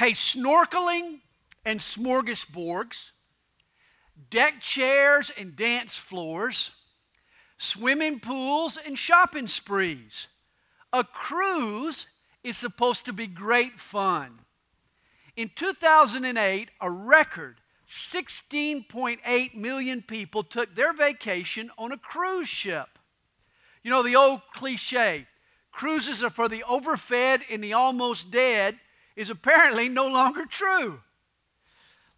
Hey, snorkeling and smorgasbords, deck chairs and dance floors, swimming pools and shopping sprees. A cruise is supposed to be great fun. In 2008, a record 16.8 million people took their vacation on a cruise ship. You know, the old cliche cruises are for the overfed and the almost dead is apparently no longer true.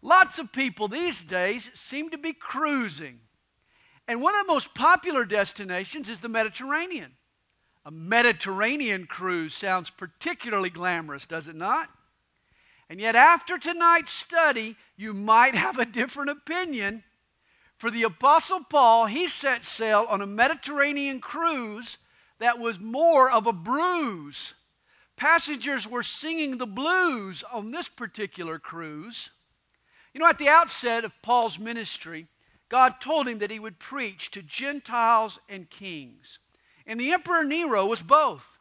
Lots of people these days seem to be cruising. And one of the most popular destinations is the Mediterranean. A Mediterranean cruise sounds particularly glamorous, does it not? And yet, after tonight's study, you might have a different opinion. For the Apostle Paul, he set sail on a Mediterranean cruise that was more of a bruise. Passengers were singing the blues on this particular cruise. You know, at the outset of Paul's ministry, God told him that he would preach to Gentiles and kings. And the Emperor Nero was both.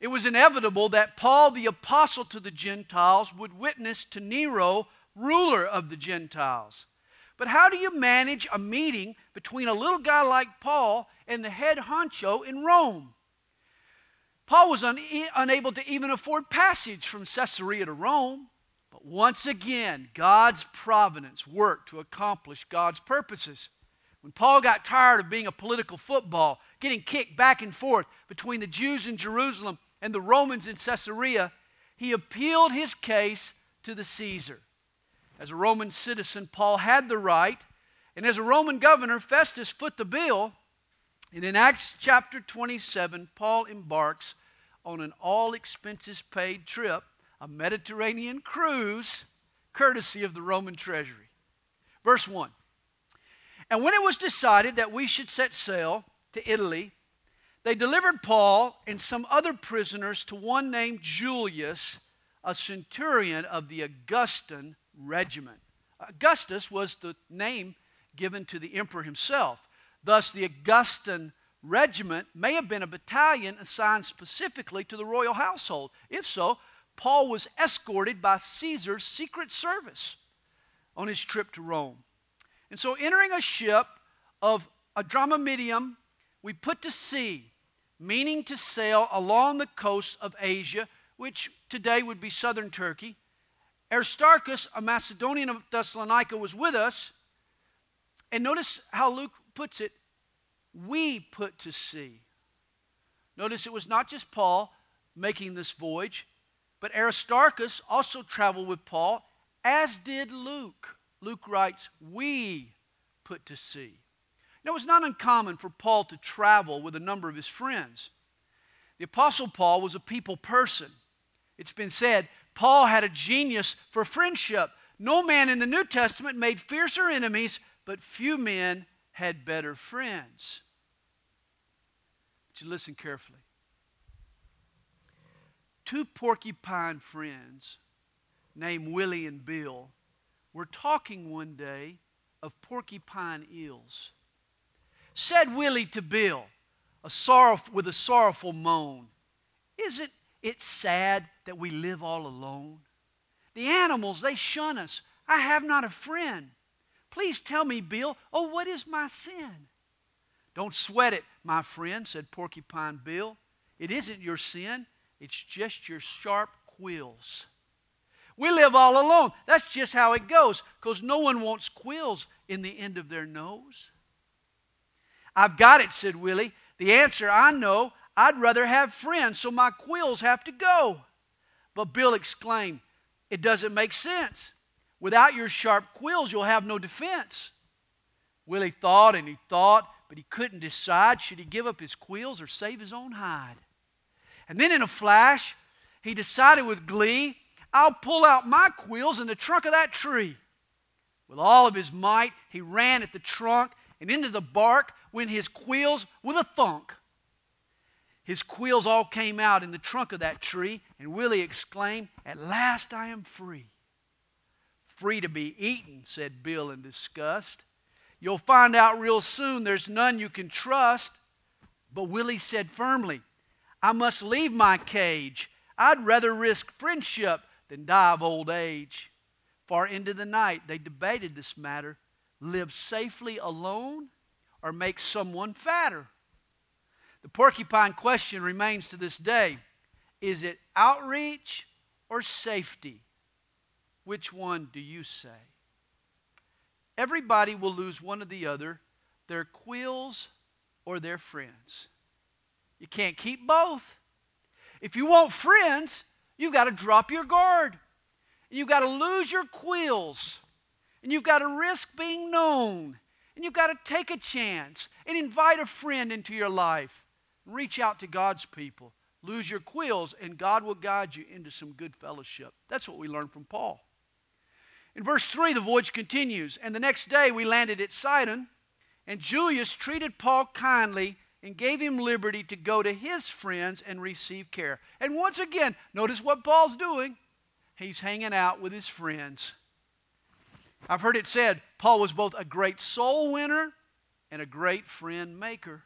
It was inevitable that Paul, the apostle to the Gentiles, would witness to Nero, ruler of the Gentiles. But how do you manage a meeting between a little guy like Paul and the head honcho in Rome? Paul was un- unable to even afford passage from Caesarea to Rome. But once again, God's providence worked to accomplish God's purposes. When Paul got tired of being a political football, getting kicked back and forth between the Jews in Jerusalem and the Romans in Caesarea, he appealed his case to the Caesar. As a Roman citizen, Paul had the right, and as a Roman governor, Festus foot the bill. And in Acts chapter 27, Paul embarks on an all expenses paid trip, a Mediterranean cruise, courtesy of the Roman treasury. Verse 1 And when it was decided that we should set sail to Italy, they delivered Paul and some other prisoners to one named Julius, a centurion of the Augustan regiment. Augustus was the name given to the emperor himself. Thus, the Augustan regiment may have been a battalion assigned specifically to the royal household. If so, Paul was escorted by Caesar's secret service on his trip to Rome. And so, entering a ship of Adramyttium, we put to sea meaning to sail along the coast of Asia, which today would be southern Turkey. Aristarchus, a Macedonian of Thessalonica, was with us. And notice how Luke puts it we put to sea. Notice it was not just Paul making this voyage, but Aristarchus also traveled with Paul, as did Luke. Luke writes, We put to sea. Now, it was not uncommon for Paul to travel with a number of his friends. The Apostle Paul was a people person. It's been said Paul had a genius for friendship. No man in the New Testament made fiercer enemies, but few men had better friends. You listen carefully. Two porcupine friends named Willie and Bill were talking one day of porcupine eels. Said Willie to Bill, a sorrow, with a sorrowful moan, Isn't it sad that we live all alone? The animals, they shun us. I have not a friend. Please tell me, Bill, oh, what is my sin? Don't sweat it, my friend, said Porcupine Bill. It isn't your sin, it's just your sharp quills. We live all alone. That's just how it goes, because no one wants quills in the end of their nose. I've got it, said Willie. The answer I know. I'd rather have friends, so my quills have to go. But Bill exclaimed, It doesn't make sense. Without your sharp quills, you'll have no defense. Willie thought and he thought, but he couldn't decide should he give up his quills or save his own hide. And then in a flash, he decided with glee, I'll pull out my quills in the trunk of that tree. With all of his might, he ran at the trunk and into the bark went his quills with a thunk. His quills all came out in the trunk of that tree, and Willie exclaimed, At last I am free. Free to be eaten, said Bill in disgust. You'll find out real soon there's none you can trust. But Willie said firmly, I must leave my cage. I'd rather risk friendship than die of old age. Far into the night, they debated this matter live safely alone or make someone fatter? The porcupine question remains to this day is it outreach or safety? Which one do you say? Everybody will lose one or the other, their quills or their friends. You can't keep both. If you want friends, you've got to drop your guard. You've got to lose your quills. And you've got to risk being known. And you've got to take a chance and invite a friend into your life. Reach out to God's people. Lose your quills, and God will guide you into some good fellowship. That's what we learned from Paul. In verse 3, the voyage continues. And the next day we landed at Sidon, and Julius treated Paul kindly and gave him liberty to go to his friends and receive care. And once again, notice what Paul's doing. He's hanging out with his friends. I've heard it said Paul was both a great soul winner and a great friend maker.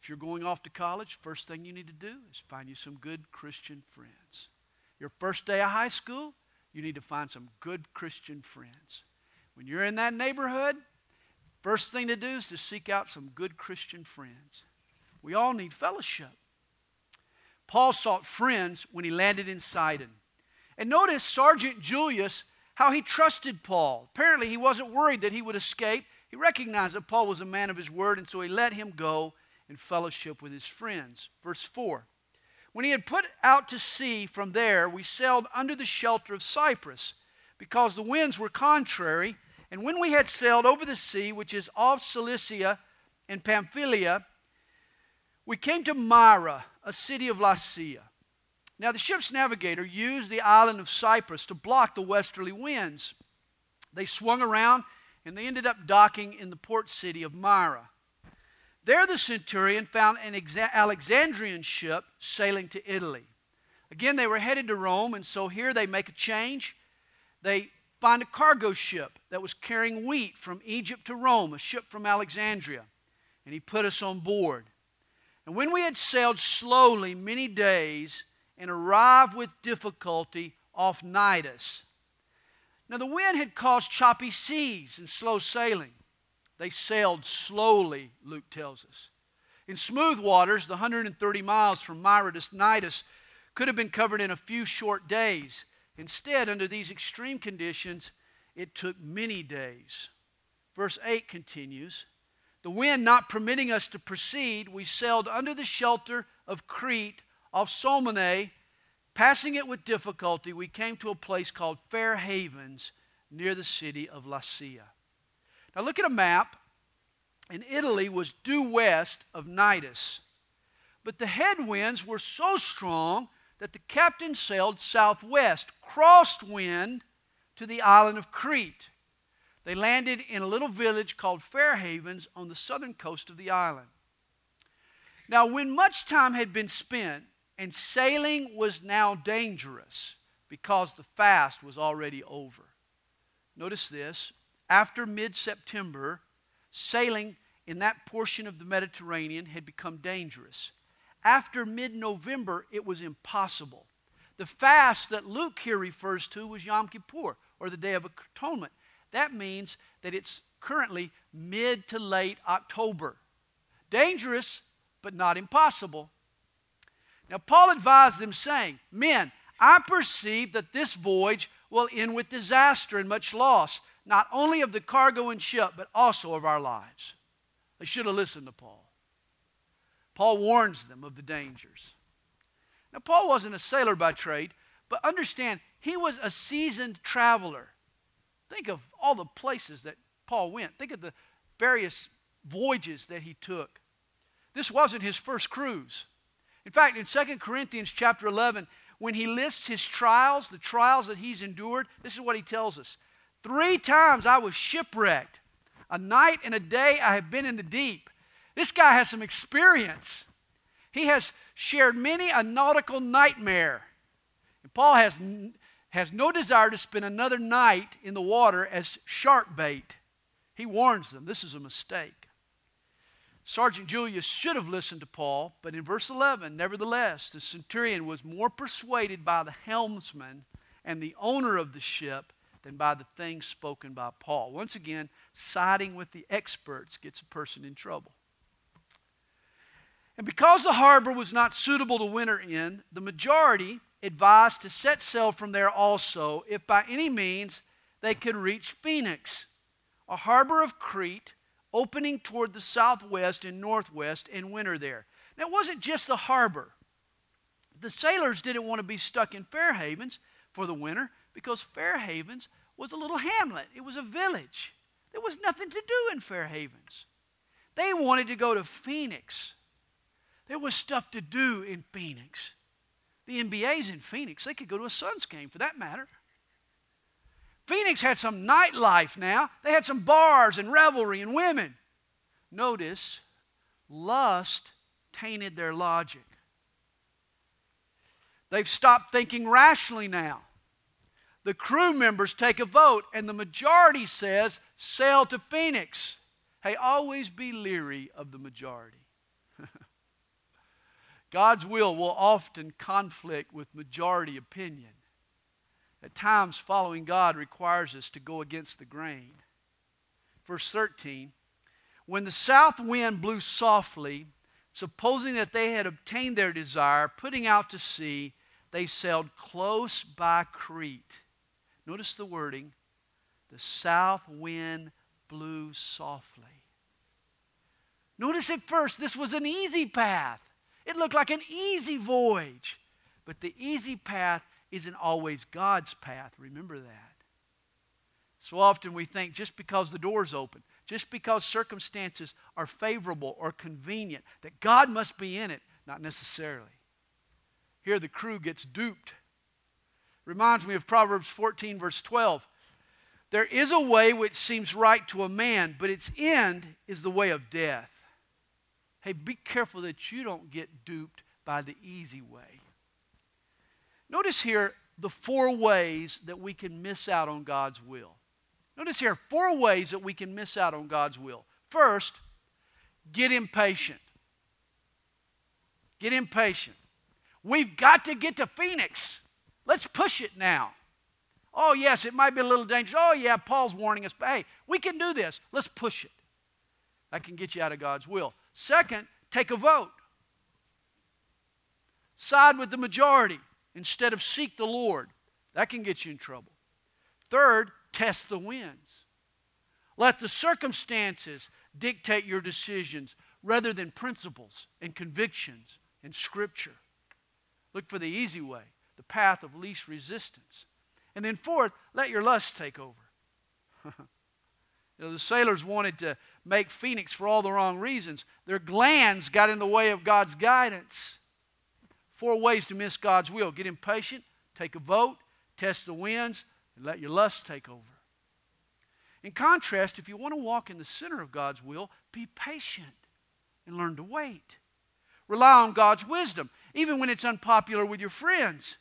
If you're going off to college, first thing you need to do is find you some good Christian friends. Your first day of high school, you need to find some good Christian friends. When you're in that neighborhood, First thing to do is to seek out some good Christian friends. We all need fellowship. Paul sought friends when he landed in Sidon. And notice Sergeant Julius, how he trusted Paul. Apparently, he wasn't worried that he would escape. He recognized that Paul was a man of his word, and so he let him go in fellowship with his friends. Verse 4 When he had put out to sea from there, we sailed under the shelter of Cyprus, because the winds were contrary and when we had sailed over the sea, which is off Cilicia and Pamphylia, we came to Myra, a city of Lycia. Now, the ship's navigator used the island of Cyprus to block the westerly winds. They swung around and they ended up docking in the port city of Myra. There, the centurion found an Alexandrian ship sailing to Italy. Again, they were headed to Rome, and so here they make a change. They find a cargo ship that was carrying wheat from Egypt to Rome, a ship from Alexandria. And he put us on board. And when we had sailed slowly many days and arrived with difficulty off Cnidus, now the wind had caused choppy seas and slow sailing. They sailed slowly, Luke tells us. In smooth waters, the 130 miles from Myra to Cnidus could have been covered in a few short days. Instead, under these extreme conditions, it took many days. Verse 8 continues The wind not permitting us to proceed, we sailed under the shelter of Crete off Salmone. Passing it with difficulty, we came to a place called Fair Havens near the city of Lasea. Now look at a map, and Italy was due west of Cnidus. But the headwinds were so strong that the captain sailed southwest, crossed wind to the island of Crete. They landed in a little village called Fair Havens on the southern coast of the island. Now, when much time had been spent and sailing was now dangerous because the fast was already over. Notice this after mid September, sailing in that portion of the Mediterranean had become dangerous after mid November, it was impossible. The fast that Luke here refers to was Yom Kippur, or the Day of Atonement. That means that it's currently mid to late October. Dangerous, but not impossible. Now, Paul advised them, saying, Men, I perceive that this voyage will end with disaster and much loss, not only of the cargo and ship, but also of our lives. They should have listened to Paul. Paul warns them of the dangers. Now, Paul wasn't a sailor by trade, but understand, he was a seasoned traveler. Think of all the places that Paul went. Think of the various voyages that he took. This wasn't his first cruise. In fact, in 2 Corinthians chapter 11, when he lists his trials, the trials that he's endured, this is what he tells us. Three times I was shipwrecked. A night and a day I have been in the deep. This guy has some experience. He has shared many a nautical nightmare. And Paul has, has no desire to spend another night in the water as shark bait. He warns them this is a mistake. Sergeant Julius should have listened to Paul, but in verse 11, nevertheless, the centurion was more persuaded by the helmsman and the owner of the ship than by the things spoken by Paul. Once again, siding with the experts gets a person in trouble. And because the harbor was not suitable to winter in, the majority advised to set sail from there also, if by any means they could reach Phoenix, a harbor of Crete opening toward the southwest and northwest, and winter there. Now, it wasn't just the harbor. The sailors didn't want to be stuck in Fair Havens for the winter because Fair Havens was a little hamlet, it was a village. There was nothing to do in Fair Havens. They wanted to go to Phoenix. There was stuff to do in Phoenix. The NBA's in Phoenix. They could go to a Suns game for that matter. Phoenix had some nightlife now. They had some bars and revelry and women. Notice, lust tainted their logic. They've stopped thinking rationally now. The crew members take a vote, and the majority says, sail to Phoenix. Hey, always be leery of the majority. God's will will often conflict with majority opinion. At times, following God requires us to go against the grain. Verse 13 When the south wind blew softly, supposing that they had obtained their desire, putting out to sea, they sailed close by Crete. Notice the wording the south wind blew softly. Notice at first, this was an easy path. It looked like an easy voyage. But the easy path isn't always God's path. Remember that. So often we think just because the door's open, just because circumstances are favorable or convenient, that God must be in it. Not necessarily. Here the crew gets duped. Reminds me of Proverbs 14, verse 12. There is a way which seems right to a man, but its end is the way of death. Hey, be careful that you don't get duped by the easy way. Notice here the four ways that we can miss out on God's will. Notice here four ways that we can miss out on God's will. First, get impatient. Get impatient. We've got to get to Phoenix. Let's push it now. Oh, yes, it might be a little dangerous. Oh, yeah, Paul's warning us, but hey, we can do this. Let's push it. That can get you out of God's will. Second, take a vote. Side with the majority instead of seek the Lord. That can get you in trouble. Third, test the winds. Let the circumstances dictate your decisions rather than principles and convictions and Scripture. Look for the easy way, the path of least resistance. And then, fourth, let your lust take over. you know, the sailors wanted to make Phoenix for all the wrong reasons. Their glands got in the way of God's guidance. Four ways to miss God's will get impatient, take a vote, test the winds, and let your lust take over. In contrast, if you want to walk in the center of God's will, be patient and learn to wait. Rely on God's wisdom, even when it's unpopular with your friends.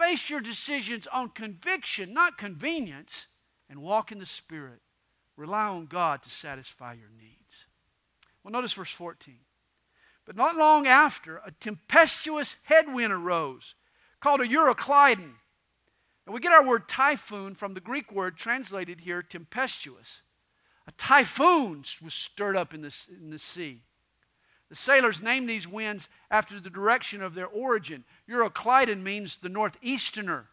Base your decisions on conviction, not convenience, and walk in the Spirit. Rely on God to satisfy your needs. Well, notice verse 14. But not long after, a tempestuous headwind arose called a Euroclydon. And we get our word typhoon from the Greek word translated here tempestuous. A typhoon was stirred up in the, in the sea. The sailors named these winds after the direction of their origin. Euroclydon means the northeasterner.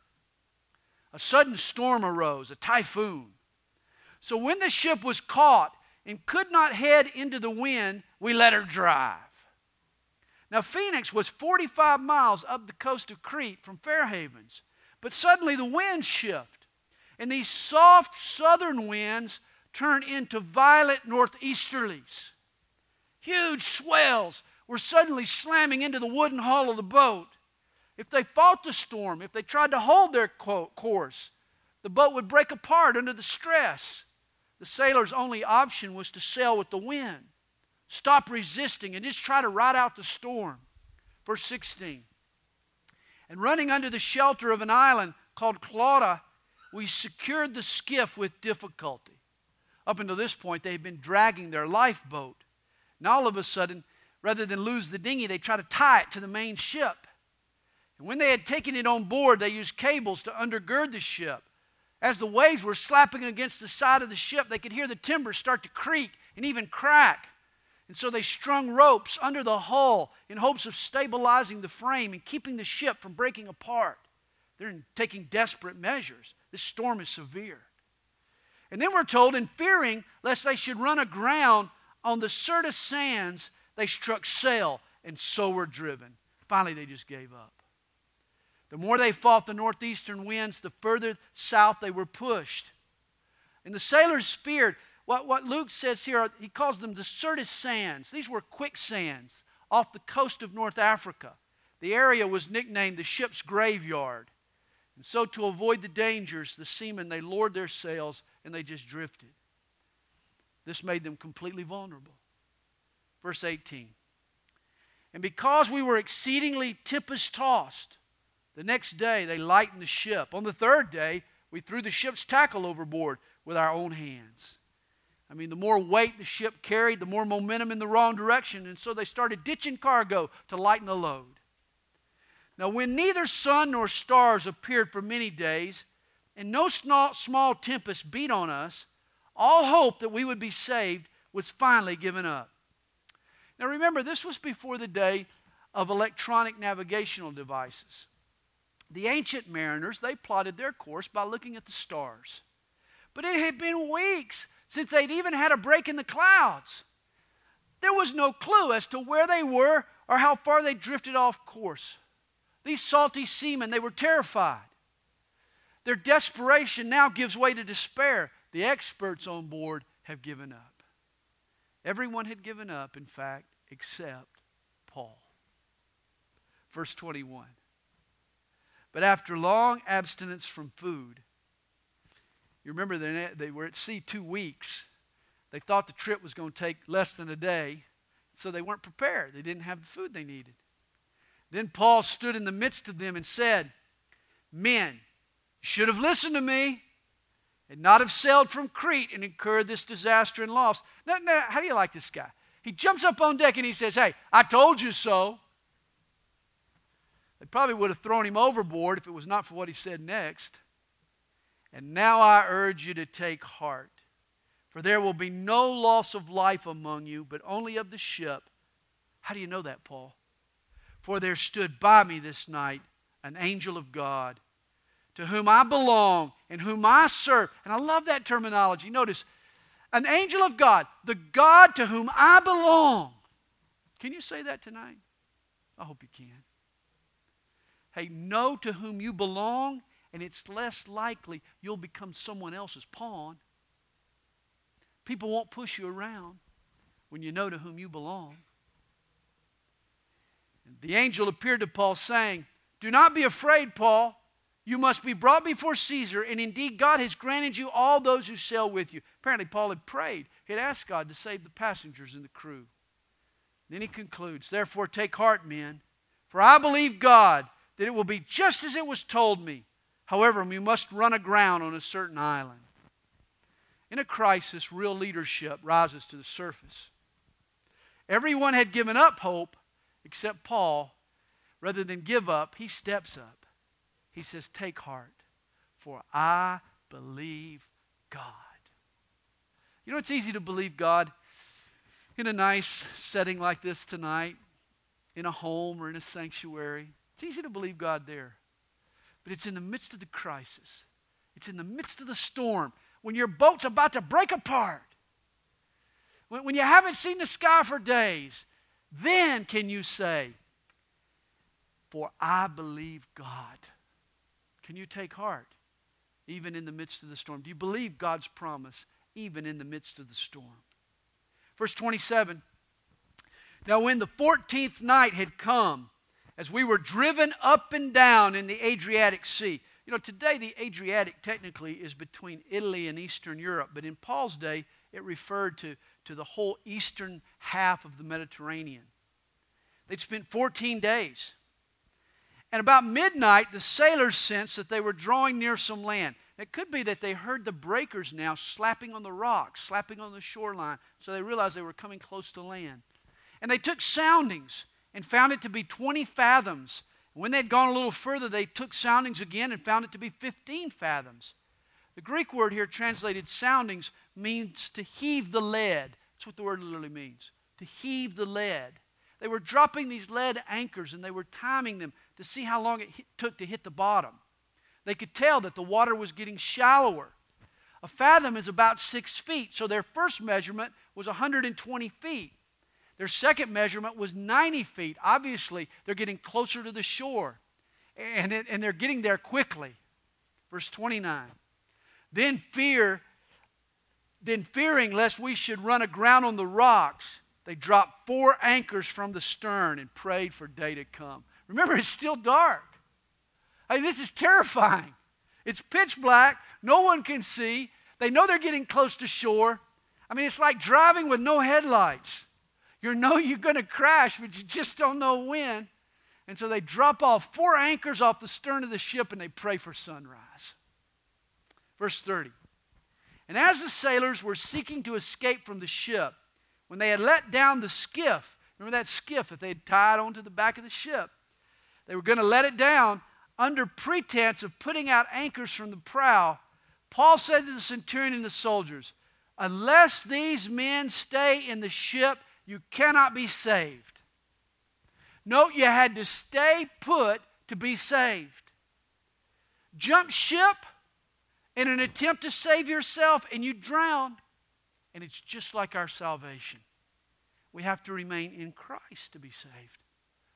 A sudden storm arose, a typhoon. So when the ship was caught and could not head into the wind, we let her drive. Now, Phoenix was 45 miles up the coast of Crete from Fair Havens, but suddenly the winds shift, and these soft southern winds turn into violent northeasterlies. Huge swells were suddenly slamming into the wooden hull of the boat. If they fought the storm, if they tried to hold their course, the boat would break apart under the stress. The sailor's only option was to sail with the wind. Stop resisting and just try to ride out the storm. Verse 16. And running under the shelter of an island called Clauda, we secured the skiff with difficulty. Up until this point, they had been dragging their lifeboat. And all of a sudden, rather than lose the dinghy, they try to tie it to the main ship. And when they had taken it on board, they used cables to undergird the ship. As the waves were slapping against the side of the ship, they could hear the timbers start to creak and even crack. And so they strung ropes under the hull in hopes of stabilizing the frame and keeping the ship from breaking apart. They're taking desperate measures. This storm is severe. And then we're told, in fearing lest they should run aground on the Syrtis sands, they struck sail and so were driven. Finally, they just gave up. The more they fought the northeastern winds, the further south they were pushed. And the sailors feared. What, what Luke says here, he calls them the Syrtis sands. These were quicksands off the coast of North Africa. The area was nicknamed the ship's graveyard. And so, to avoid the dangers, the seamen, they lowered their sails and they just drifted. This made them completely vulnerable. Verse 18. And because we were exceedingly tempest tossed, the next day they lightened the ship. On the third day, we threw the ship's tackle overboard with our own hands. I mean, the more weight the ship carried, the more momentum in the wrong direction. And so they started ditching cargo to lighten the load. Now, when neither sun nor stars appeared for many days, and no small, tempest beat on us, all hope that we would be saved was finally given up. Now, remember, this was before the day of electronic navigational devices. The ancient mariners, they plotted their course by looking at the stars. But it had been weeks since they'd even had a break in the clouds. There was no clue as to where they were or how far they drifted off course. These salty seamen, they were terrified. Their desperation now gives way to despair. The experts on board have given up. Everyone had given up, in fact, except Paul. Verse 21. But after long abstinence from food, you remember they, were at sea two weeks. They thought the trip was going to take less than a day, so they weren't prepared. They didn't have the food they needed. Then Paul stood in the midst of them and said, Men, you should have listened to me and not have sailed from Crete and incurred this disaster and loss. Now, now, how do you like this guy? He jumps up on deck and he says, Hey, I told you so. They probably would have thrown him overboard if it was not for what he said next. And now I urge you to take heart, for there will be no loss of life among you, but only of the ship. How do you know that, Paul? For there stood by me this night an angel of God, to whom I belong and whom I serve. And I love that terminology. Notice, an angel of God, the God to whom I belong. Can you say that tonight? I hope you can. Hey, know to whom you belong, and it's less likely you'll become someone else's pawn. People won't push you around when you know to whom you belong. The angel appeared to Paul, saying, Do not be afraid, Paul. You must be brought before Caesar, and indeed God has granted you all those who sail with you. Apparently, Paul had prayed. He had asked God to save the passengers and the crew. Then he concludes, Therefore, take heart, men, for I believe God that it will be just as it was told me. However, we must run aground on a certain island. In a crisis, real leadership rises to the surface. Everyone had given up hope except Paul. Rather than give up, he steps up. He says, Take heart, for I believe God. You know, it's easy to believe God in a nice setting like this tonight, in a home or in a sanctuary. It's easy to believe God there. But it's in the midst of the crisis, it's in the midst of the storm, when your boat's about to break apart, when, when you haven't seen the sky for days, then can you say, For I believe God. Can you take heart even in the midst of the storm? Do you believe God's promise even in the midst of the storm? Verse 27 Now, when the 14th night had come, as we were driven up and down in the Adriatic Sea. You know, today the Adriatic technically is between Italy and Eastern Europe, but in Paul's day it referred to, to the whole eastern half of the Mediterranean. They'd spent 14 days. And about midnight, the sailors sensed that they were drawing near some land. It could be that they heard the breakers now slapping on the rocks, slapping on the shoreline, so they realized they were coming close to land. And they took soundings and found it to be 20 fathoms. When they had gone a little further, they took soundings again and found it to be 15 fathoms. The Greek word here translated soundings means to heave the lead. That's what the word literally means to heave the lead. They were dropping these lead anchors and they were timing them to see how long it took to hit the bottom. They could tell that the water was getting shallower. A fathom is about six feet, so their first measurement was 120 feet. Their second measurement was 90 feet. Obviously, they're getting closer to the shore, and, it, and they're getting there quickly. Verse 29. Then fear, then fearing lest we should run aground on the rocks, they dropped four anchors from the stern and prayed for day to come. Remember, it's still dark. I mean, this is terrifying. It's pitch black. No one can see. They know they're getting close to shore. I mean, it's like driving with no headlights. You know you're going to crash, but you just don't know when. And so they drop off four anchors off the stern of the ship and they pray for sunrise. Verse 30. And as the sailors were seeking to escape from the ship, when they had let down the skiff, remember that skiff that they had tied onto the back of the ship? They were going to let it down under pretense of putting out anchors from the prow. Paul said to the centurion and the soldiers, Unless these men stay in the ship, you cannot be saved. Note you had to stay put to be saved. Jump ship in an attempt to save yourself and you drown. And it's just like our salvation. We have to remain in Christ to be saved.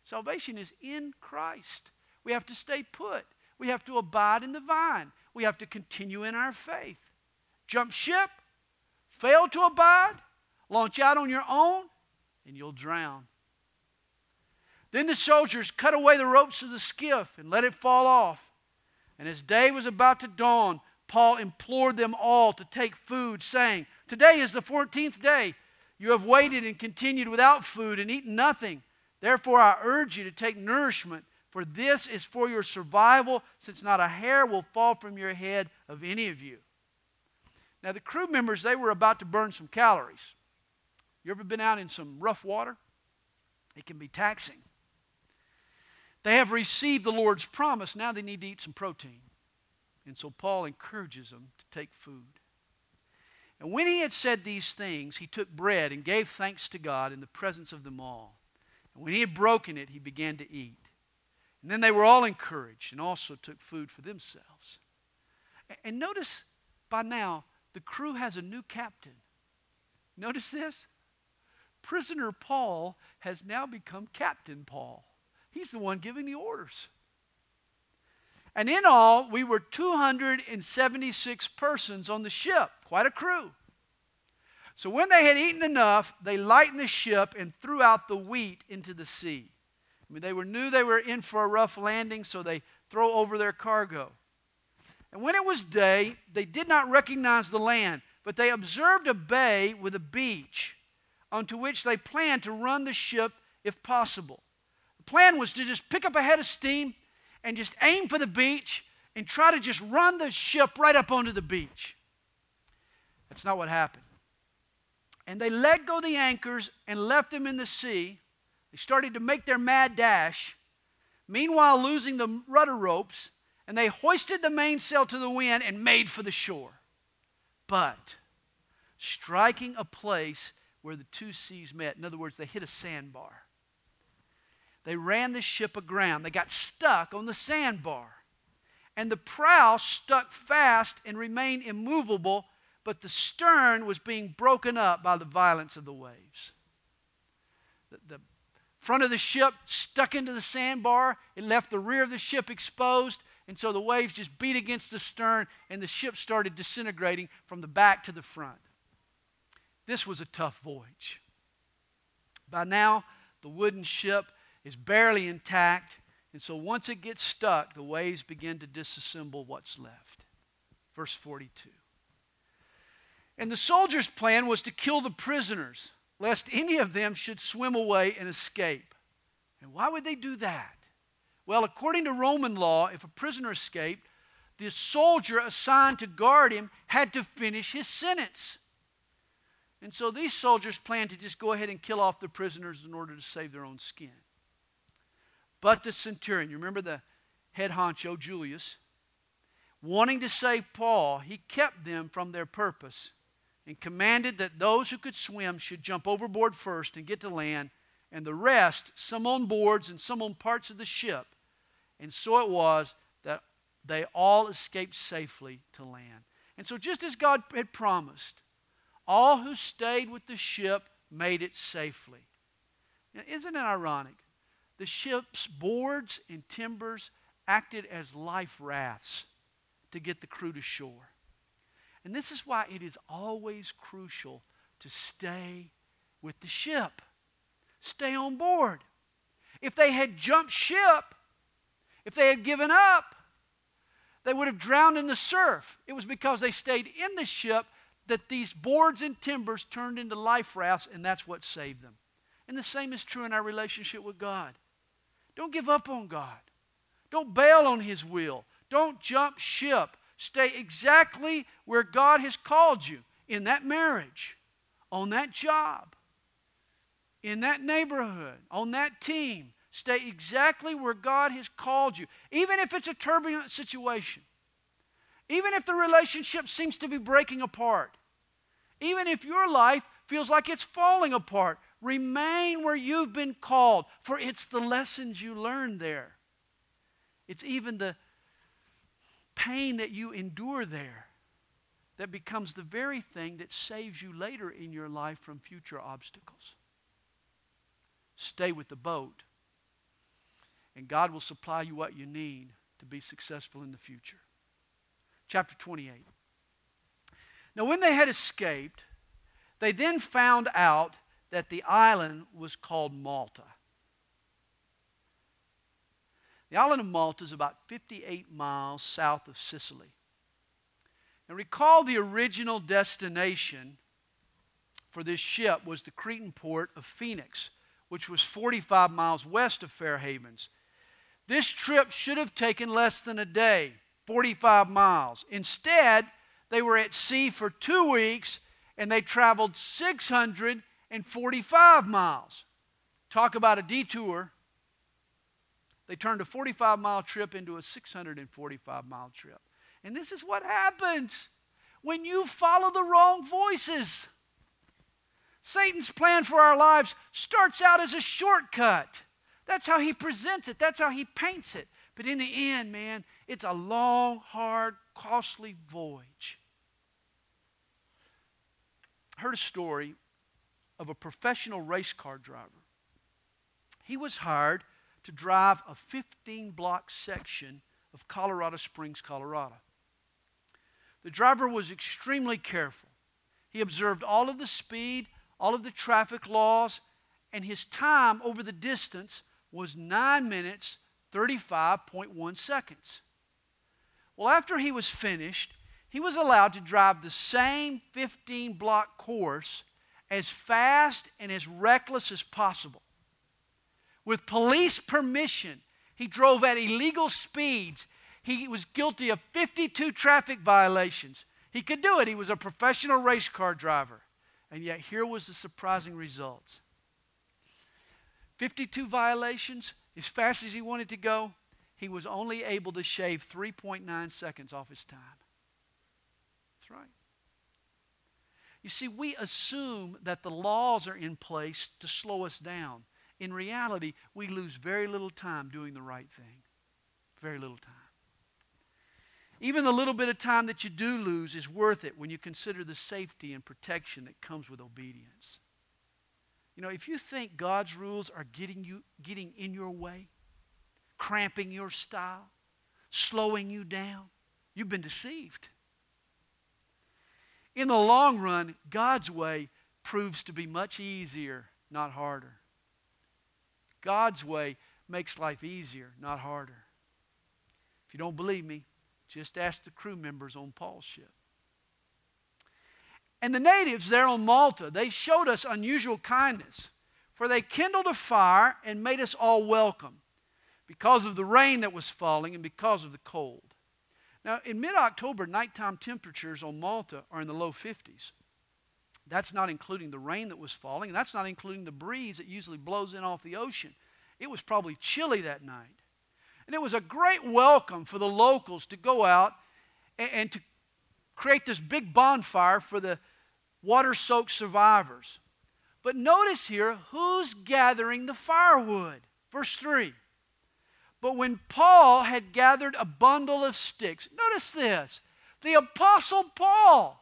Salvation is in Christ. We have to stay put. We have to abide in the vine. We have to continue in our faith. Jump ship, fail to abide, launch out on your own, and you'll drown. Then the soldiers cut away the ropes of the skiff and let it fall off. And as day was about to dawn, Paul implored them all to take food, saying, Today is the 14th day. You have waited and continued without food and eaten nothing. Therefore, I urge you to take nourishment, for this is for your survival, since not a hair will fall from your head of any of you. Now, the crew members, they were about to burn some calories. You ever been out in some rough water? It can be taxing. They have received the Lord's promise. Now they need to eat some protein. And so Paul encourages them to take food. And when he had said these things, he took bread and gave thanks to God in the presence of them all. And when he had broken it, he began to eat. And then they were all encouraged and also took food for themselves. And notice by now, the crew has a new captain. Notice this? Prisoner Paul has now become Captain Paul. He's the one giving the orders. And in all, we were 276 persons on the ship, quite a crew. So when they had eaten enough, they lightened the ship and threw out the wheat into the sea. I mean, they were, knew they were in for a rough landing, so they throw over their cargo. And when it was day, they did not recognize the land, but they observed a bay with a beach, onto which they planned to run the ship if possible. The plan was to just pick up a head of steam and just aim for the beach and try to just run the ship right up onto the beach. That's not what happened. And they let go the anchors and left them in the sea. They started to make their mad dash, meanwhile, losing the rudder ropes, and they hoisted the mainsail to the wind and made for the shore. But striking a place where the two seas met, in other words, they hit a sandbar. They ran the ship aground. They got stuck on the sandbar. And the prow stuck fast and remained immovable, but the stern was being broken up by the violence of the waves. The, the front of the ship stuck into the sandbar. It left the rear of the ship exposed. And so the waves just beat against the stern, and the ship started disintegrating from the back to the front. This was a tough voyage. By now, the wooden ship is barely intact. And so once it gets stuck, the waves begin to disassemble what's left. Verse 42. And the soldiers' plan was to kill the prisoners, lest any of them should swim away and escape. And why would they do that? Well, according to Roman law, if a prisoner escaped, the soldier assigned to guard him had to finish his sentence. And so these soldiers planned to just go ahead and kill off the prisoners in order to save their own skin. But the centurion, you remember the head honcho, Julius, wanting to save Paul, he kept them from their purpose and commanded that those who could swim should jump overboard first and get to land, and the rest, some on boards and some on parts of the ship. And so it was that they all escaped safely to land. And so, just as God had promised, all who stayed with the ship made it safely. Now, isn't it ironic? The ship's boards and timbers acted as life rafts to get the crew to shore. And this is why it is always crucial to stay with the ship, stay on board. If they had jumped ship, if they had given up, they would have drowned in the surf. It was because they stayed in the ship that these boards and timbers turned into life rafts, and that's what saved them. And the same is true in our relationship with God. Don't give up on God. Don't bail on His will. Don't jump ship. Stay exactly where God has called you in that marriage, on that job, in that neighborhood, on that team. Stay exactly where God has called you, even if it's a turbulent situation, even if the relationship seems to be breaking apart, even if your life feels like it's falling apart. Remain where you've been called, for it's the lessons you learn there. It's even the pain that you endure there that becomes the very thing that saves you later in your life from future obstacles. Stay with the boat, and God will supply you what you need to be successful in the future. Chapter 28. Now, when they had escaped, they then found out that the island was called Malta. The island of Malta is about 58 miles south of Sicily. And recall the original destination for this ship was the Cretan port of Phoenix, which was 45 miles west of Fair Havens. This trip should have taken less than a day, 45 miles. Instead, they were at sea for two weeks and they traveled 645 miles. Talk about a detour. They turned a 45 mile trip into a 645 mile trip. And this is what happens when you follow the wrong voices. Satan's plan for our lives starts out as a shortcut. That's how he presents it, that's how he paints it. But in the end, man, it's a long, hard, costly voyage. I heard a story of a professional race car driver. He was hired to drive a 15 block section of Colorado Springs, Colorado. The driver was extremely careful. He observed all of the speed, all of the traffic laws, and his time over the distance was 9 minutes 35.1 seconds. Well, after he was finished, he was allowed to drive the same 15 block course as fast and as reckless as possible with police permission. He drove at illegal speeds. He was guilty of 52 traffic violations. He could do it. He was a professional race car driver. And yet, here was the surprising results 52 violations, as fast as he wanted to go, he was only able to shave 3.9 seconds off his time. That's right. You see, we assume that the laws are in place to slow us down in reality, we lose very little time doing the right thing. Very little time. Even the little bit of time that you do lose is worth it when you consider the safety and protection that comes with obedience. You know, if you think God's rules are getting you getting in your way, cramping your style, slowing you down, you've been deceived. In the long run, God's way proves to be much easier, not harder. God's way makes life easier, not harder. If you don't believe me, just ask the crew members on Paul's ship. And the natives there on Malta, they showed us unusual kindness, for they kindled a fire and made us all welcome because of the rain that was falling and because of the cold. Now, in mid October, nighttime temperatures on Malta are in the low 50s. That's not including the rain that was falling, and that's not including the breeze that usually blows in off the ocean. It was probably chilly that night. And it was a great welcome for the locals to go out and, and to create this big bonfire for the water soaked survivors. But notice here who's gathering the firewood. Verse 3. But when Paul had gathered a bundle of sticks, notice this the Apostle Paul.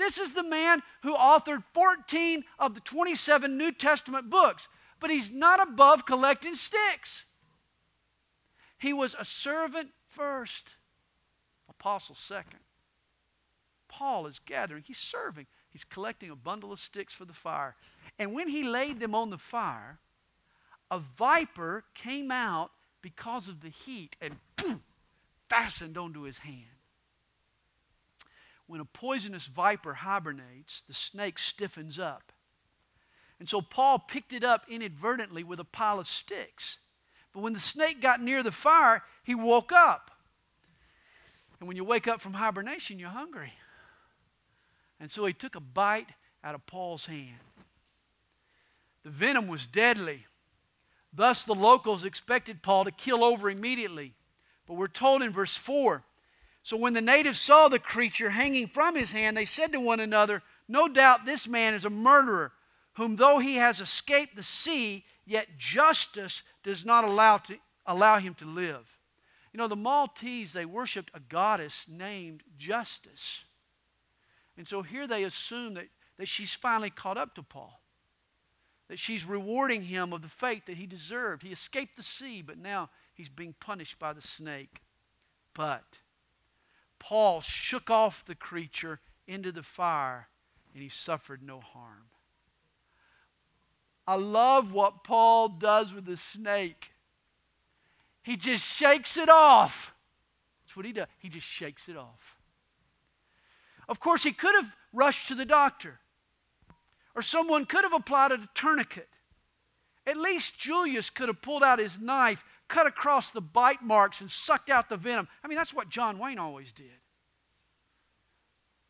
This is the man who authored 14 of the 27 New Testament books, but he's not above collecting sticks. He was a servant first, apostle second. Paul is gathering, he's serving, he's collecting a bundle of sticks for the fire. And when he laid them on the fire, a viper came out because of the heat and boom, fastened onto his hand. When a poisonous viper hibernates, the snake stiffens up. And so Paul picked it up inadvertently with a pile of sticks. But when the snake got near the fire, he woke up. And when you wake up from hibernation, you're hungry. And so he took a bite out of Paul's hand. The venom was deadly. Thus, the locals expected Paul to kill over immediately. But we're told in verse 4 So when the natives saw the creature hanging from his hand, they said to one another, No doubt this man is a murderer, whom though he has escaped the sea, yet justice does not allow, to, allow him to live. You know, the Maltese, they worshiped a goddess named Justice. And so here they assume that, that she's finally caught up to Paul that she's rewarding him of the fate that he deserved. He escaped the sea, but now he's being punished by the snake. But Paul shook off the creature into the fire, and he suffered no harm. I love what Paul does with the snake. He just shakes it off. That's what he does. He just shakes it off. Of course, he could have rushed to the doctor. Or someone could have applied a tourniquet. At least Julius could have pulled out his knife, cut across the bite marks, and sucked out the venom. I mean, that's what John Wayne always did.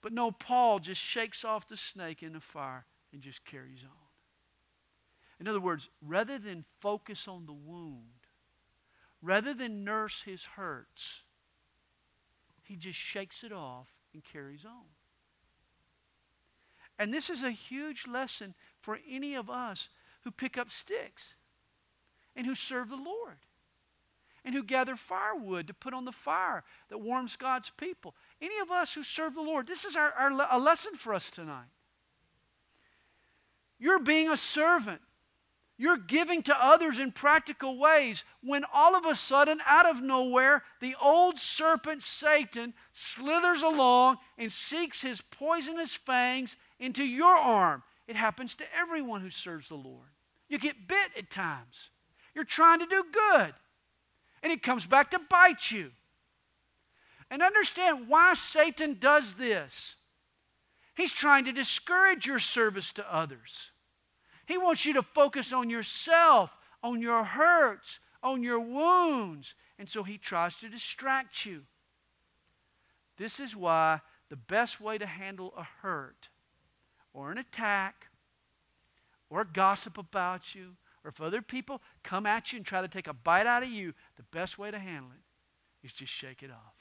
But no, Paul just shakes off the snake in the fire and just carries on. In other words, rather than focus on the wound, rather than nurse his hurts, he just shakes it off and carries on. And this is a huge lesson for any of us who pick up sticks and who serve the Lord and who gather firewood to put on the fire that warms God's people. Any of us who serve the Lord, this is our, our a lesson for us tonight. You're being a servant. You're giving to others in practical ways when all of a sudden, out of nowhere, the old serpent Satan slithers along and seeks his poisonous fangs into your arm. It happens to everyone who serves the Lord. You get bit at times. You're trying to do good, and it comes back to bite you. And understand why Satan does this. He's trying to discourage your service to others. He wants you to focus on yourself, on your hurts, on your wounds. And so he tries to distract you. This is why the best way to handle a hurt or an attack or gossip about you, or if other people come at you and try to take a bite out of you, the best way to handle it is just shake it off.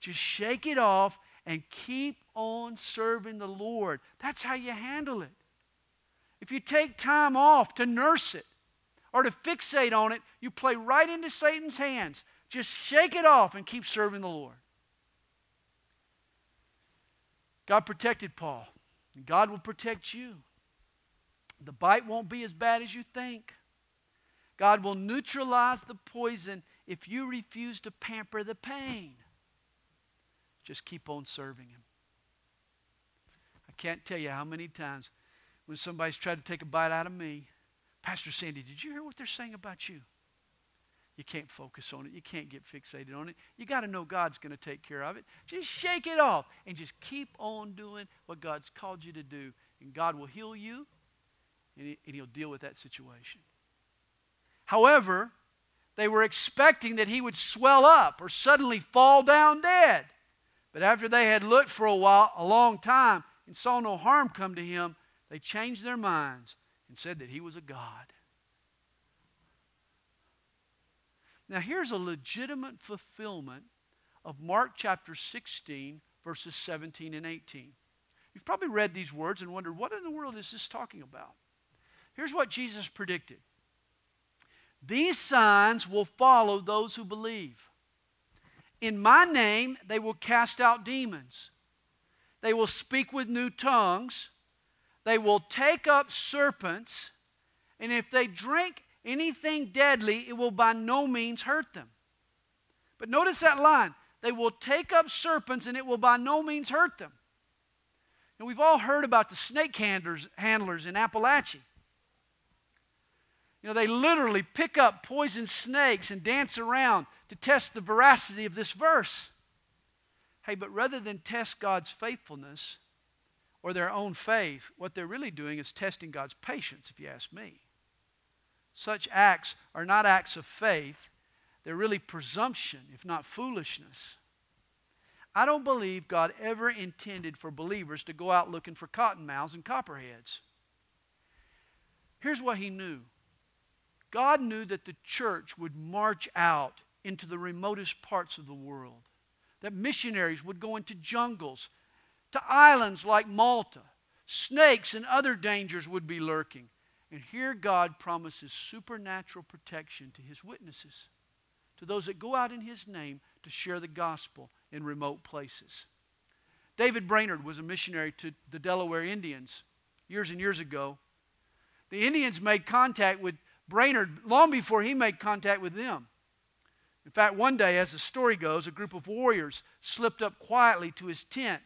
Just shake it off and keep on serving the Lord. That's how you handle it. If you take time off to nurse it or to fixate on it, you play right into Satan's hands. Just shake it off and keep serving the Lord. God protected Paul. And God will protect you. The bite won't be as bad as you think. God will neutralize the poison if you refuse to pamper the pain. Just keep on serving Him. I can't tell you how many times when somebody's tried to take a bite out of me, Pastor Sandy, did you hear what they're saying about you? You can't focus on it. You can't get fixated on it. You got to know God's going to take care of it. Just shake it off and just keep on doing what God's called you to do. And God will heal you and He'll deal with that situation. However, They were expecting that he would swell up or suddenly fall down dead. But after they had looked for a while, a long time, and saw no harm come to him, they changed their minds and said that he was a god. Now, here's a legitimate fulfillment of Mark chapter 16, verses 17 and 18. You've probably read these words and wondered, what in the world is this talking about? Here's what Jesus predicted These signs will follow those who believe. In my name, they will cast out demons. They will speak with new tongues. They will take up serpents. And if they drink anything deadly, it will by no means hurt them. But notice that line they will take up serpents, and it will by no means hurt them. And we've all heard about the snake handlers, handlers in Appalachia. You know, they literally pick up poison snakes and dance around to test the veracity of this verse. Hey, but rather than test God's faithfulness or their own faith, what they're really doing is testing God's patience, if you ask me. Such acts are not acts of faith, they're really presumption, if not foolishness. I don't believe God ever intended for believers to go out looking for cottonmouths and copperheads. Here's what he knew God knew that the church would march out into the remotest parts of the world, that missionaries would go into jungles, to islands like Malta. Snakes and other dangers would be lurking. And here God promises supernatural protection to his witnesses, to those that go out in his name to share the gospel in remote places. David Brainerd was a missionary to the Delaware Indians years and years ago. The Indians made contact with Brainerd long before he made contact with them. In fact, one day, as the story goes, a group of warriors slipped up quietly to his tent.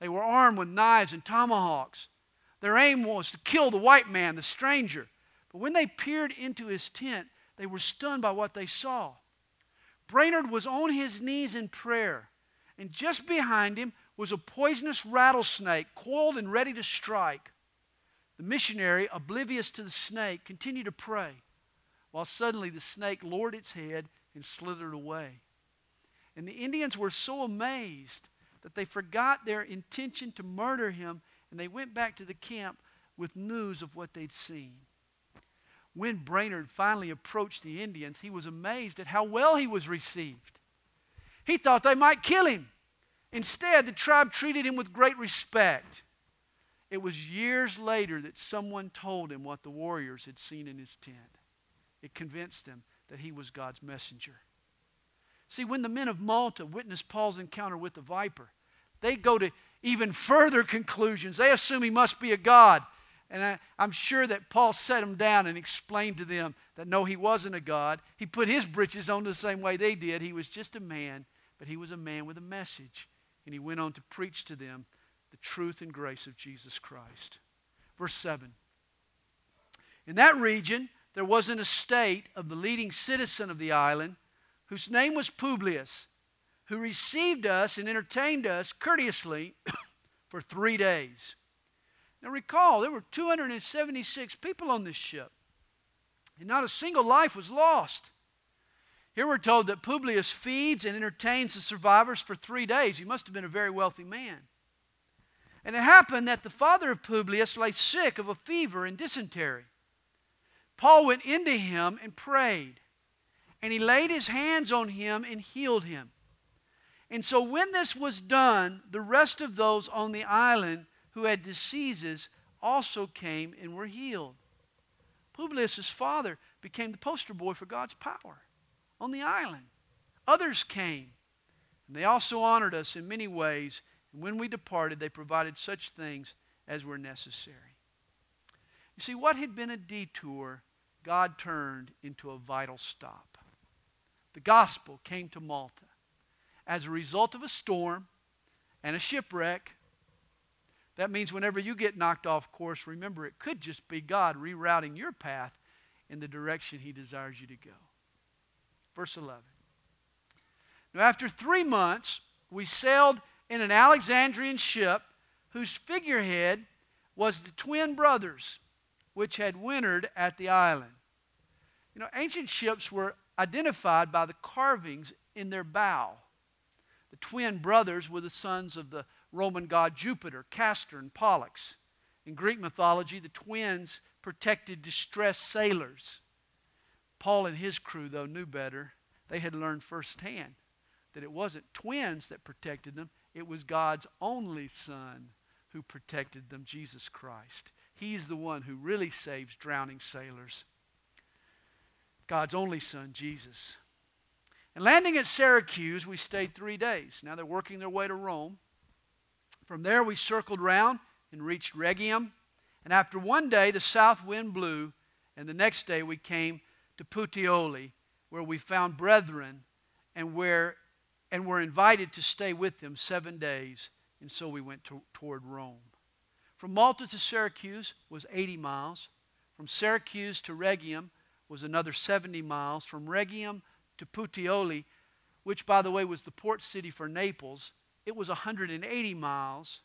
They were armed with knives and tomahawks. Their aim was to kill the white man, the stranger. But when they peered into his tent, they were stunned by what they saw. Brainerd was on his knees in prayer, and just behind him was a poisonous rattlesnake coiled and ready to strike. The missionary, oblivious to the snake, continued to pray, while suddenly the snake lowered its head and slithered away. And the Indians were so amazed that they forgot their intention to murder him and they went back to the camp with news of what they'd seen. When Brainerd finally approached the Indians, he was amazed at how well he was received. He thought they might kill him. Instead, the tribe treated him with great respect. It was years later that someone told him what the warriors had seen in his tent. It convinced them that he was God's messenger. See, when the men of Malta witnessed Paul's encounter with the viper, they go to even further conclusions. They assume he must be a god. And I, am sure that Paul set them down and explained to them that no, he wasn't a god. He put his britches on the same way they did. He was just a man, but he was a man with a message. And he went on to preach to them the truth and grace of Jesus Christ. Verse 7. In that region, there was an estate of the leading citizen of the island, whose name was Publius, who received us and entertained us courteously for three days. Now recall, there were 276 people on this ship, and not a single life was lost. Here we're told that Publius feeds and entertains the survivors for three days. He must have been a very wealthy man. And it happened that the father of Publius lay sick of a fever and dysentery. Paul went into him and prayed, and he laid his hands on him and healed him. And so, when this was done, the rest of those on the island who had diseases also came and were healed. Publius' father became the poster boy for God's power on the island. Others came, and they also honored us in many ways. And when we departed, they provided such things as were necessary. You see, what had been a detour God turned into a vital stop. The gospel came to Malta as a result of a storm and a shipwreck. That means whenever you get knocked off course, remember it could just be God rerouting your path in the direction He desires you to go. Verse 11. Now, after three months, we sailed in an Alexandrian ship whose figurehead was the twin brothers which had wintered at the island. You know, ancient ships were identified by the carvings in their bow. The twin brothers were the sons of the Roman god Jupiter, Castor, and Pollux. In Greek mythology, the twins protected distressed sailors. Paul and his crew, though, knew better. They had learned firsthand that it wasn't twins that protected them, it was God's only Son who protected them, Jesus Christ. He's the one who really saves drowning sailors. God's only Son, Jesus. And landing at Syracuse, we stayed three days. Now they're working their way to Rome. From there, we circled round and reached Rhegium. And after one day, the south wind blew, and the next day we came to Puteoli, where we found brethren and where and were invited to stay with them seven days. And so we went to, toward Rome. From Malta to Syracuse was 80 miles. From Syracuse to Rhegium was another 70 miles. From Rhegium to Puteoli, which, by the way, was the port city for Naples, it was 180 miles.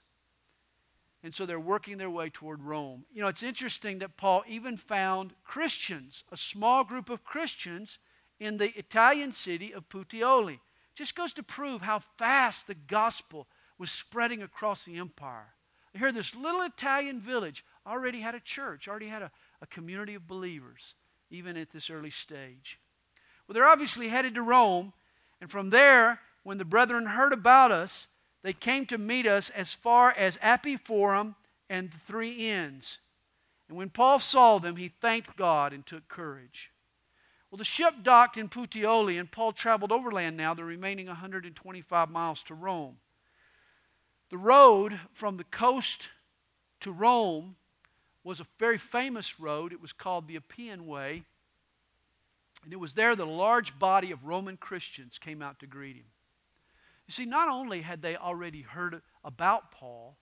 And so they're working their way toward Rome. You know, it's interesting that Paul even found Christians, a small group of Christians, in the Italian city of Puteoli. Just goes to prove how fast the gospel was spreading across the empire. Here, this little Italian village already had a church, already had a, a community of believers, even at this early stage. Well, they're obviously headed to Rome, and from there, when the brethren heard about us, they came to meet us as far as Appii Forum and the three inns. And when Paul saw them, he thanked God and took courage. Well, the ship docked in Puteoli, and Paul traveled overland now, the remaining 125 miles to Rome. The road from the coast to Rome was a very famous road. It was called the Appian Way. And it was there that a large body of Roman Christians came out to greet him. You see, not only had they already heard about Paul,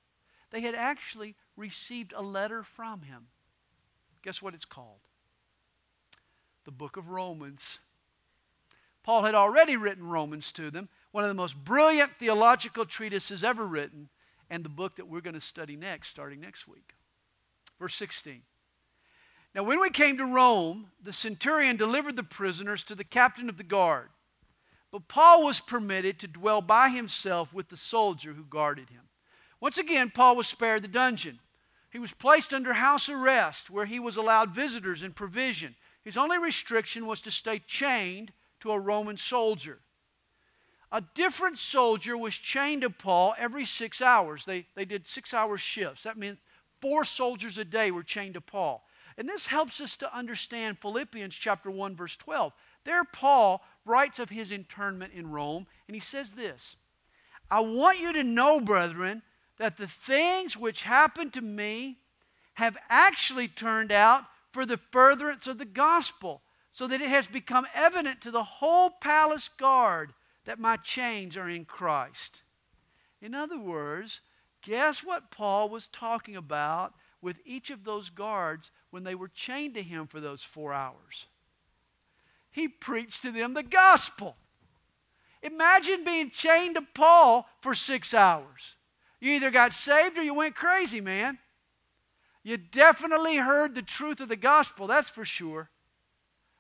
they had actually received a letter from him. Guess what it's called? The book of Romans. Paul had already written Romans to them, one of the most brilliant theological treatises ever written, and the book that we're going to study next, starting next week. Verse 16. Now, when we came to Rome, the centurion delivered the prisoners to the captain of the guard but Paul was permitted to dwell by himself with the soldier who guarded him. Once again, Paul was spared the dungeon. He was placed under house arrest where he was allowed visitors and provision. His only restriction was to stay chained to a Roman soldier. A different soldier was chained to Paul every six hours. They, they did six hour shifts. That meant four soldiers a day were chained to Paul. And this helps us to understand Philippians chapter 1, verse 12. There, Paul writes of his internment in Rome, and he says this I want you to know, brethren, that the things which happened to me have actually turned out for the furtherance of the gospel, so that it has become evident to the whole palace guard that my chains are in Christ. In other words, guess what Paul was talking about with each of those guards when they were chained to him for those four hours? he preached to them the gospel. Imagine being chained to Paul for six hours. You either got saved or you went crazy, man. You definitely heard the truth of the gospel, that's for sure.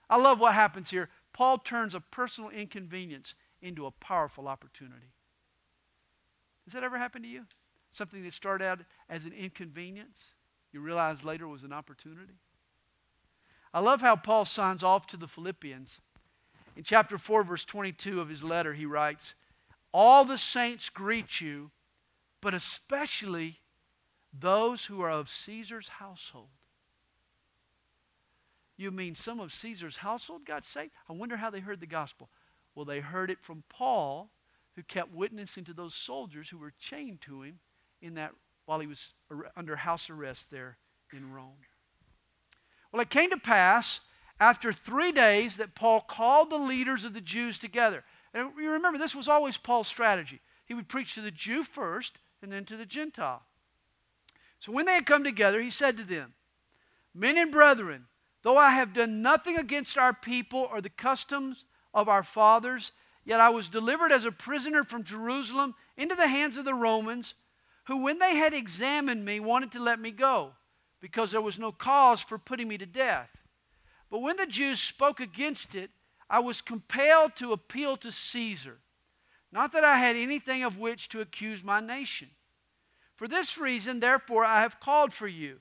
I love what happens here. Paul turns a personal inconvenience into a powerful opportunity. Has that ever happened to you? Something that started out as an inconvenience, you realize later was an opportunity? I love how Paul signs off to the Philippians. In chapter 4, verse 22 of his letter, he writes, All the saints greet you, but especially those who are of Caesar's household. You mean some of Caesar's household got saved? I wonder how they heard the gospel. Well, they heard it from Paul, who kept witnessing to those soldiers who were chained to him in that while he was under house arrest there in Rome. Well, it came to pass after three days that Paul called the leaders of the Jews together. And you remember, this was always Paul's strategy. He would preach to the Jew first and then to the Gentile. So when they had come together, he said to them, Men and brethren, though I have done nothing against our people or the customs of our fathers, yet I was delivered as a prisoner from Jerusalem into the hands of the Romans, who, when they had examined me, wanted to let me go because there was no cause for putting me to death. But when the Jews spoke against it, I was compelled to appeal to Caesar, not that I had anything of which to accuse my nation. For this reason, therefore, I have called for you,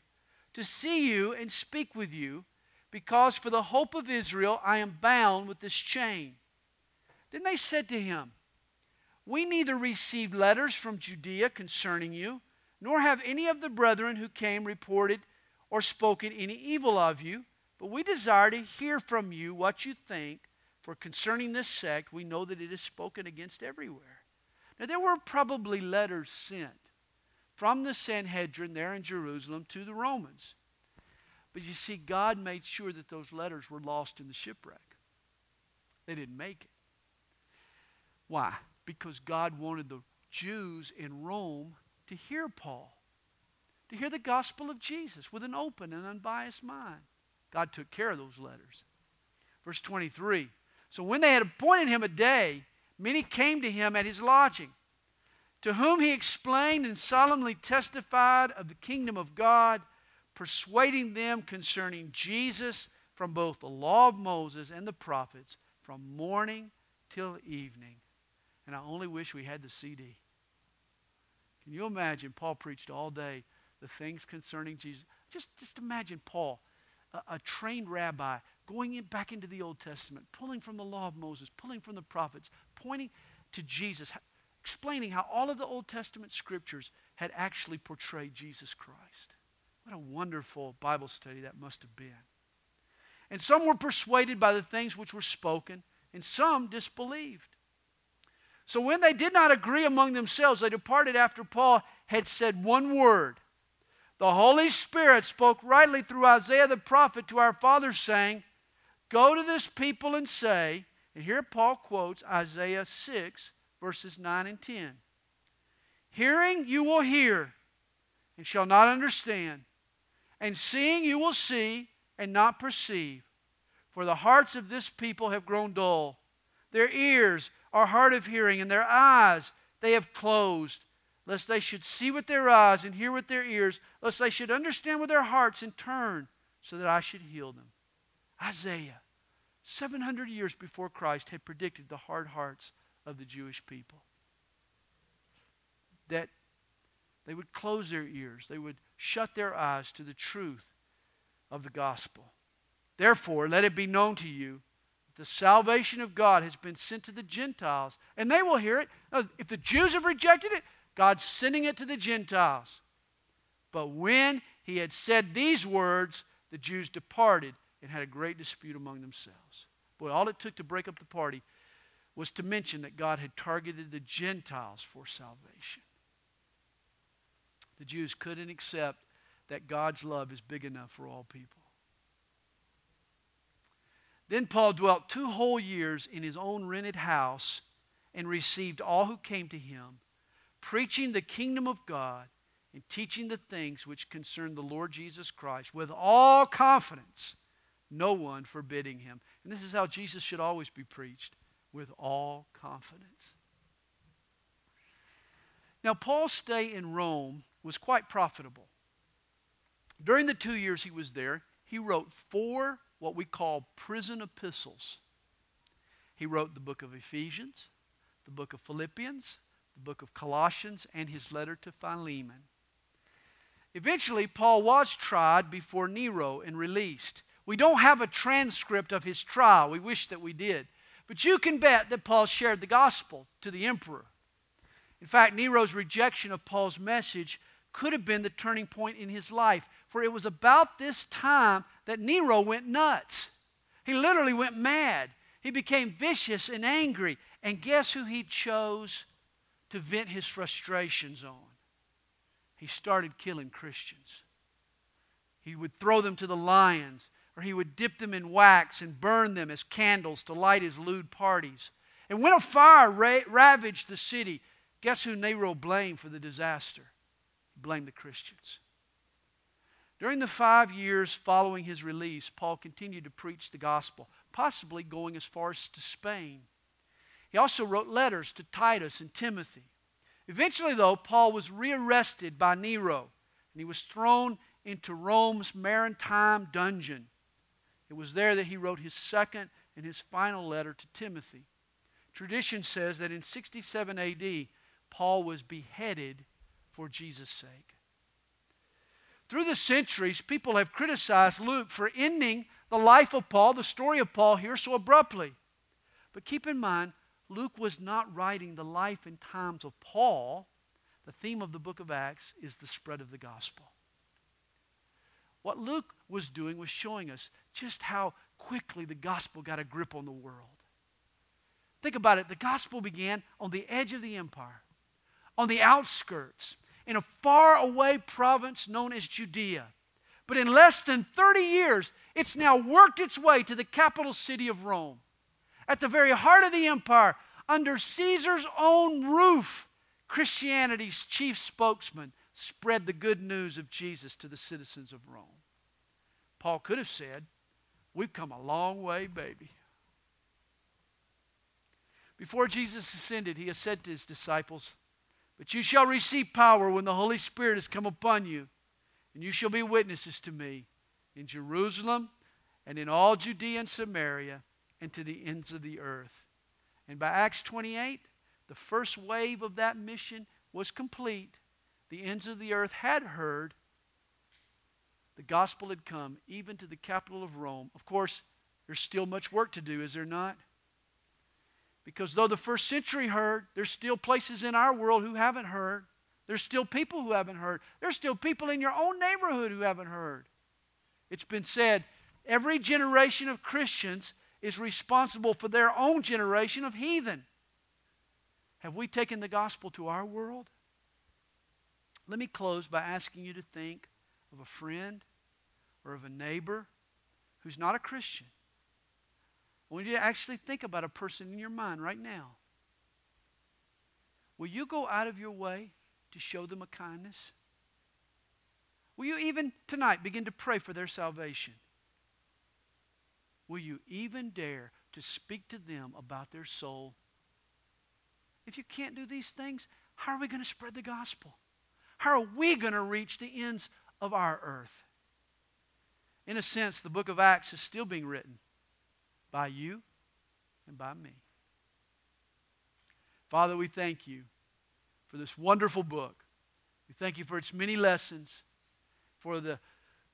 to see you and speak with you, because for the hope of Israel I am bound with this chain. Then they said to him, We neither received letters from Judea concerning you, nor have any of the brethren who came reported or spoken any evil of you, but we desire to hear from you what you think, for concerning this sect, we know that it is spoken against everywhere. Now, there were probably letters sent from the Sanhedrin there in Jerusalem to the Romans. But you see, God made sure that those letters were lost in the shipwreck. They didn't make it. Why? Because God wanted the Jews in Rome to hear Paul, to hear the gospel of Jesus with an open and unbiased mind. God took care of those letters. Verse 23 So when they had appointed him a day, many came to him at his lodging to whom he explained and solemnly testified of the kingdom of God, persuading them concerning Jesus from both the law of Moses and the prophets, from morning till evening. And I only wish we had the CD. Can you imagine? Paul preached all day the things concerning Jesus. Just, just imagine Paul, a, a trained rabbi, going in, back into the Old Testament, pulling from the law of Moses, pulling from the prophets, pointing to Jesus explaining how all of the Old Testament scriptures had actually portrayed Jesus Christ. What a wonderful Bible study that must have been. And some were persuaded by the things which were spoken, and some disbelieved. So when they did not agree among themselves, they departed after Paul had said one word. The Holy Spirit spoke rightly through Isaiah the prophet to our fathers, saying, Go to this people and say, and here Paul quotes Isaiah 6, verses 9 and 10. Hearing you will hear and shall not understand, and seeing you will see and not perceive. For the hearts of this people have grown dull. Their ears are hard of hearing, and their eyes they have closed, lest they should see with their eyes and hear with their ears, lest they should understand with their hearts and turn, so that I should heal them. Isaiah, 700 years before Christ, had predicted the hard hearts of the Jewish people. That they would close their ears, they would shut their eyes to the truth of the gospel. Therefore, let it be known to you that the salvation of God has been sent to the Gentiles, and they will hear it. If the Jews have rejected it, God's sending it to the Gentiles. But when he had said these words, the Jews departed and had a great dispute among themselves. Boy, all it took to break up the party was to mention that God had targeted the Gentiles for salvation. The Jews couldn't accept that God's love is big enough for all people. Then Paul dwelt two whole years in his own rented house and received all who came to him, preaching the kingdom of God and teaching the things which concern the Lord Jesus Christ with all confidence, no one forbidding him. And this is how Jesus should always be preached with all confidence. Now, Paul's stay in Rome was quite profitable. During the two years he was there, he wrote four what we call prison epistles. He wrote the book of Ephesians, the book of Philippians, the book of Colossians, and his letter to Philemon. Eventually, Paul was tried before Nero and released. We don't have a transcript of his trial. We wish that we did. But you can bet that Paul shared the gospel to the emperor. In fact, Nero's rejection of Paul's message could have been the turning point in his life, for it was about this time that Nero went nuts. He literally went mad. He became vicious and angry. And guess who he chose to vent his frustrations on? He started killing Christians. He would throw them to the lions or he would dip them in wax and burn them as candles to light his lewd parties. And when a fire ra- ravaged the city, guess who Nero blamed for the disaster? He blamed the Christians. During the five years following his release, Paul continued to preach the gospel, possibly going as far as to Spain. He also wrote letters to Titus and Timothy. Eventually, though, Paul was rearrested by Nero and he was thrown into Rome's maritime dungeon. It was there that he wrote his second and his final letter to Timothy. Tradition says that in 67 AD, Paul was beheaded for Jesus' sake. Through the centuries, people have criticized Luke for ending the life of Paul, the story of Paul here, so abruptly. But keep in mind, Luke was not writing the life and times of Paul. The theme of the book of Acts is the spread of the gospel. What Luke was doing was showing us just how quickly the gospel got a grip on the world. Think about it. The gospel began on the edge of the empire, on the outskirts, in a faraway province known as Judea. But in less than 30 years, it's now worked its way to the capital city of Rome. At the very heart of the empire, under Caesar's own roof, Christianity's chief spokesman spread the good news of Jesus to the citizens of Rome. Paul could have said, We've come a long way, baby. Before Jesus ascended, he said to his disciples, But you shall receive power when the Holy Spirit has come upon you, and you shall be witnesses to me in Jerusalem and in all Judea and Samaria and to the ends of the earth. And by Acts 28, the first wave of that mission was complete. The ends of the earth had heard. The gospel had come even to the capital of Rome. Of course, there's still much work to do, is there not? Because though the first century heard, there's still places in our world who haven't heard. There's still people who haven't heard. There's still people in your own neighborhood who haven't heard. It's been said every generation of Christians is responsible for their own generation of heathen. Have we taken the gospel to our world? Let me close by asking you to think of a friend or of a neighbor who's not a Christian. I want you to actually think about a person in your mind right now. Will you go out of your way to show them a kindness? Will you even tonight begin to pray for their salvation? Will you even dare to speak to them about their soul if you can't do these things, how are we going to spread the gospel? How are we going to reach the ends of our earth? In a sense, the book of Acts is still being written by you and by me. Father, we thank you for this wonderful book. We thank you for its many lessons, for the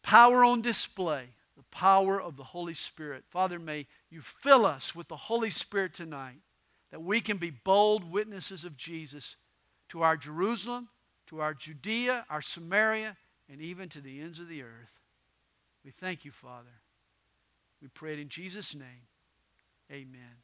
power on display, the power of the Holy Spirit. Father, may you fill us with the Holy Spirit tonight that we can be bold witnesses of Jesus to our Jerusalem, to our Judea, our Samaria, and even to the ends of the earth. We thank you, Father. We pray it in Jesus' name. Amen.